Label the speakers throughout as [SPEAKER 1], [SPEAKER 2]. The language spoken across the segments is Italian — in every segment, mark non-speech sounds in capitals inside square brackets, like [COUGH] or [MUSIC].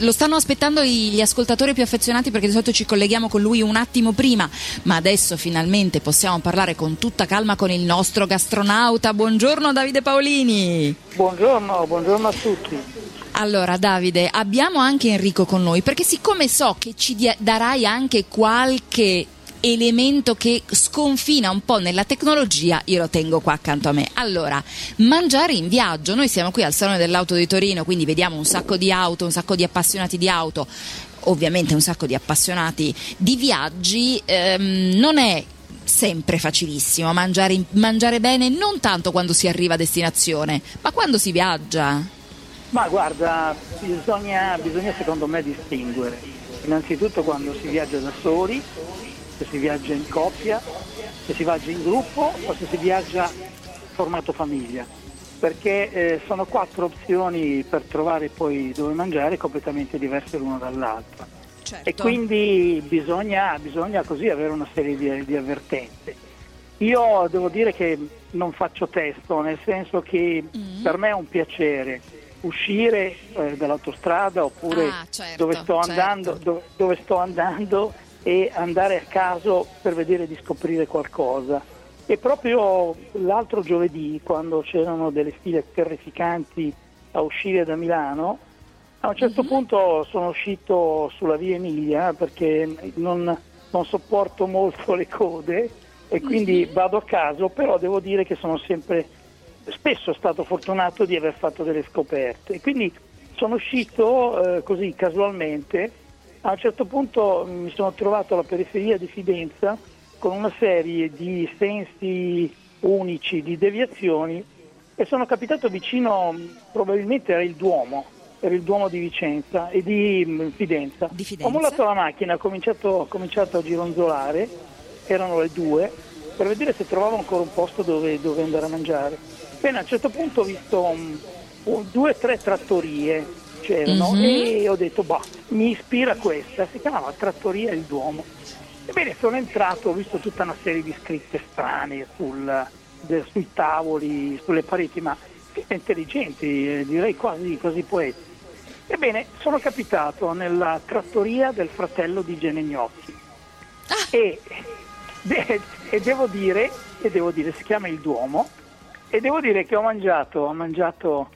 [SPEAKER 1] Lo stanno aspettando gli ascoltatori più affezionati perché di solito ci colleghiamo con lui un attimo prima, ma adesso finalmente possiamo parlare con tutta calma con il nostro gastronauta. Buongiorno Davide Paolini.
[SPEAKER 2] Buongiorno, buongiorno a tutti.
[SPEAKER 1] Allora Davide, abbiamo anche Enrico con noi perché siccome so che ci darai anche qualche elemento che sconfina un po' nella tecnologia, io lo tengo qua accanto a me. Allora, mangiare in viaggio, noi siamo qui al Salone dell'Auto di Torino, quindi vediamo un sacco di auto, un sacco di appassionati di auto, ovviamente un sacco di appassionati di viaggi, ehm, non è sempre facilissimo mangiare, mangiare bene, non tanto quando si arriva a destinazione, ma quando si viaggia.
[SPEAKER 2] Ma guarda, bisogna, bisogna secondo me distinguere. Innanzitutto quando si viaggia da soli se si viaggia in coppia, se si viaggia in gruppo o se si viaggia formato famiglia, perché eh, sono quattro opzioni per trovare poi dove mangiare completamente diverse l'una dall'altra. Certo. E quindi bisogna, bisogna, così avere una serie di, di avvertenze. Io devo dire che non faccio testo, nel senso che mm. per me è un piacere uscire eh, dall'autostrada oppure ah, certo, dove, sto certo. andando, dove, dove sto andando e andare a caso per vedere di scoprire qualcosa. E proprio l'altro giovedì, quando c'erano delle file terrificanti a uscire da Milano, a un certo mm-hmm. punto sono uscito sulla via Emilia perché non, non sopporto molto le code e quindi mm-hmm. vado a caso, però devo dire che sono sempre, spesso stato fortunato di aver fatto delle scoperte. E quindi sono uscito eh, così casualmente a un certo punto mi sono trovato alla periferia di Fidenza con una serie di sensi unici di deviazioni e sono capitato vicino, probabilmente era il Duomo, era il Duomo di Vicenza e di mm, Fidenza.
[SPEAKER 1] Di Fidenza.
[SPEAKER 2] Ho mollato la macchina, ho cominciato, ho cominciato, a gironzolare, erano le due, per vedere se trovavo ancora un posto dove, dove andare a mangiare. Bene, a un certo punto ho visto um, due o tre trattorie c'erano mm-hmm. e ho detto, bah, mi ispira questa, si chiamava Trattoria Il Duomo. Ebbene, sono entrato, ho visto tutta una serie di scritte strane sul, de, sui tavoli, sulle pareti, ma intelligenti, eh, direi quasi, quasi poeti. Ebbene, sono capitato nella trattoria del fratello di Genegnocchi ah. e, [LAUGHS] de, e, devo dire, e devo dire, si chiama Il Duomo, e devo dire che ho mangiato, ho mangiato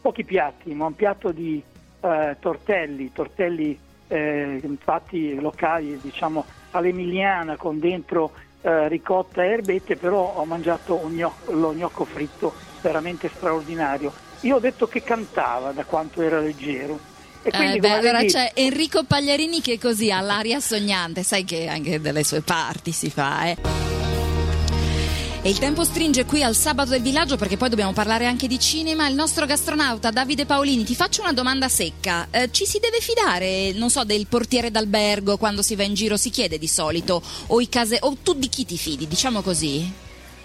[SPEAKER 2] pochi piatti, ma un piatto di eh, tortelli, tortelli eh, fatti locali, diciamo all'emiliana con dentro eh, ricotta e erbette, però ho mangiato gnocco, lo gnocco fritto veramente straordinario. Io ho detto che cantava da quanto era leggero.
[SPEAKER 1] E quindi, eh beh, allora c'è Enrico Pagliarini che così ha l'aria sognante, sai che anche delle sue parti si fa, eh. E il tempo stringe qui al sabato del villaggio perché poi dobbiamo parlare anche di cinema. Il nostro gastronauta Davide Paolini, ti faccio una domanda secca. Eh, ci si deve fidare, non so, del portiere d'albergo quando si va in giro? Si chiede di solito. O, case... o tu di chi ti fidi? Diciamo così.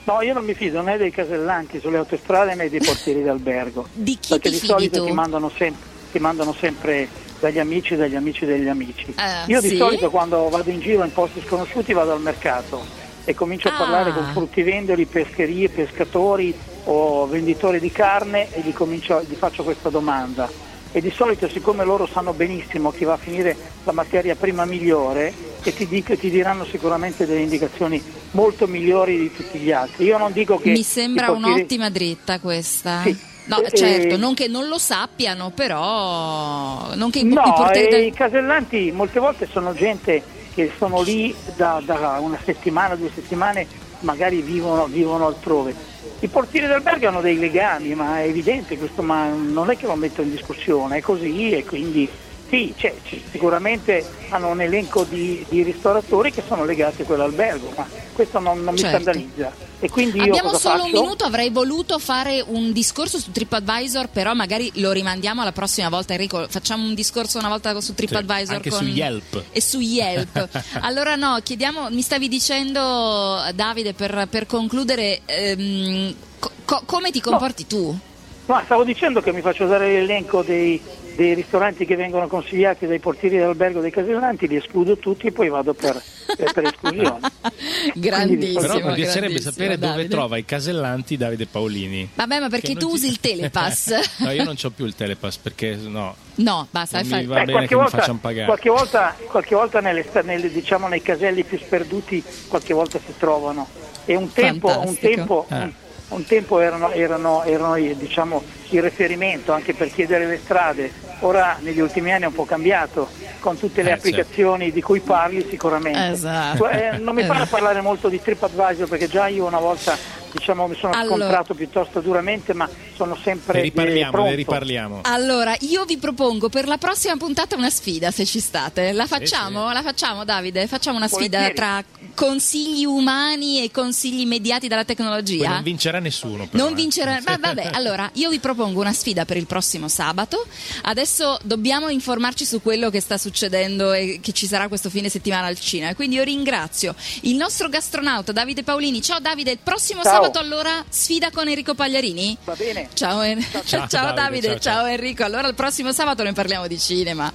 [SPEAKER 2] No, io non mi fido né dei casellanti sulle autostrade né dei portieri d'albergo. [LAUGHS]
[SPEAKER 1] di chi
[SPEAKER 2] perché
[SPEAKER 1] ti
[SPEAKER 2] di solito ti mandano, sem- ti mandano sempre dagli amici, dagli amici degli amici.
[SPEAKER 1] Uh,
[SPEAKER 2] io
[SPEAKER 1] sì?
[SPEAKER 2] di solito quando vado in giro in posti sconosciuti vado al mercato e comincio
[SPEAKER 1] ah.
[SPEAKER 2] a parlare con fruttivendoli, pescherie, pescatori o venditori di carne e gli, comincio, gli faccio questa domanda. E di solito siccome loro sanno benissimo che va a finire la materia prima migliore e ti, dico, ti diranno sicuramente delle indicazioni molto migliori di tutti gli altri. Io non dico che...
[SPEAKER 1] Mi sembra un'ottima dritta questa.
[SPEAKER 2] Sì.
[SPEAKER 1] No, eh, certo, non che non lo sappiano, però non che
[SPEAKER 2] no,
[SPEAKER 1] i portieri del...
[SPEAKER 2] i casellanti molte volte sono gente che sono lì da, da una settimana, due settimane, magari vivono, vivono altrove. I portieri d'albergo hanno dei legami, ma è evidente questo, ma non è che lo metto in discussione, è così e quindi sì, c'è, sicuramente hanno un elenco di, di, ristoratori che sono legati a quell'albergo, ma questo non, non
[SPEAKER 1] certo.
[SPEAKER 2] mi scandalizza. E quindi
[SPEAKER 1] Abbiamo solo
[SPEAKER 2] faccio?
[SPEAKER 1] un minuto, avrei voluto fare un discorso su TripAdvisor, però magari lo rimandiamo alla prossima volta. Enrico, facciamo un discorso una volta su TripAdvisor. Sì,
[SPEAKER 3] anche
[SPEAKER 1] con...
[SPEAKER 3] su Yelp.
[SPEAKER 1] E su Yelp. [LAUGHS] allora no, chiediamo, mi stavi dicendo Davide per, per concludere, ehm, co- come ti comporti no. tu?
[SPEAKER 2] No, stavo dicendo che mi faccio dare l'elenco dei, dei ristoranti che vengono consigliati dai portieri dell'albergo dei casellanti, li escludo tutti e poi vado per, per, per esclusione. [LAUGHS]
[SPEAKER 1] Grandissimo.
[SPEAKER 3] Però mi piacerebbe sapere dove
[SPEAKER 1] Davide.
[SPEAKER 3] trova i casellanti Davide Paolini.
[SPEAKER 1] Vabbè, ma perché tu usi il telepass? [LAUGHS]
[SPEAKER 3] no, io non ho più il telepass perché no.
[SPEAKER 1] no, basta,
[SPEAKER 3] Non
[SPEAKER 1] fai-
[SPEAKER 3] mi va
[SPEAKER 2] Eh,
[SPEAKER 3] bene
[SPEAKER 2] qualche
[SPEAKER 3] che mi
[SPEAKER 2] volta,
[SPEAKER 3] facciano pagare.
[SPEAKER 2] qualche volta, qualche volta nelle nelle- diciamo, nei caselli più sperduti, qualche volta si trovano. E un tempo, un tempo,
[SPEAKER 3] Ah.
[SPEAKER 2] un, un tempo erano, erano, erano diciamo, il riferimento anche per chiedere le strade. Ora negli ultimi anni è un po' cambiato, con tutte le
[SPEAKER 3] Eh,
[SPEAKER 2] applicazioni di cui parli sicuramente.
[SPEAKER 1] Esatto.
[SPEAKER 2] Eh, non mi pare
[SPEAKER 1] Esatto. [LAUGHS]
[SPEAKER 2] parlare molto di TripAdvisor perché già io una volta diciamo, mi sono
[SPEAKER 1] Allora-
[SPEAKER 2] scontrato piuttosto duramente, ma sono sempre
[SPEAKER 3] Ne
[SPEAKER 2] eh,
[SPEAKER 3] riparliamo,
[SPEAKER 2] pronto.
[SPEAKER 3] ne riparliamo.
[SPEAKER 1] Allora, io vi propongo per la prossima puntata una sfida, se ci state. La facciamo?
[SPEAKER 3] sì.
[SPEAKER 1] La facciamo, Davide? Facciamo una sfida
[SPEAKER 2] Volentieri.
[SPEAKER 1] tra consigli umani e consigli mediati dalla
[SPEAKER 3] Poi
[SPEAKER 1] tecnologia?
[SPEAKER 3] non vincerà nessuno. Però,
[SPEAKER 1] Non
[SPEAKER 3] eh.
[SPEAKER 1] vincerà. [LAUGHS] Ma vabbè, allora io vi propongo una sfida per il prossimo sabato. Adesso dobbiamo informarci su quello che sta succedendo e che ci sarà questo fine settimana al cinema. Quindi io ringrazio il nostro gastronauta Davide Paolini. Ciao Davide, il prossimo
[SPEAKER 2] Ciao.
[SPEAKER 1] sabato allora sfida con Enrico Pagliarini?
[SPEAKER 2] Va bene?
[SPEAKER 1] Ciao, En-
[SPEAKER 3] Ciao, [LAUGHS]
[SPEAKER 1] ciao Davide,
[SPEAKER 3] ciao,
[SPEAKER 1] ciao
[SPEAKER 3] ciao.
[SPEAKER 1] Enrico. Allora il prossimo sabato ne parliamo di cinema.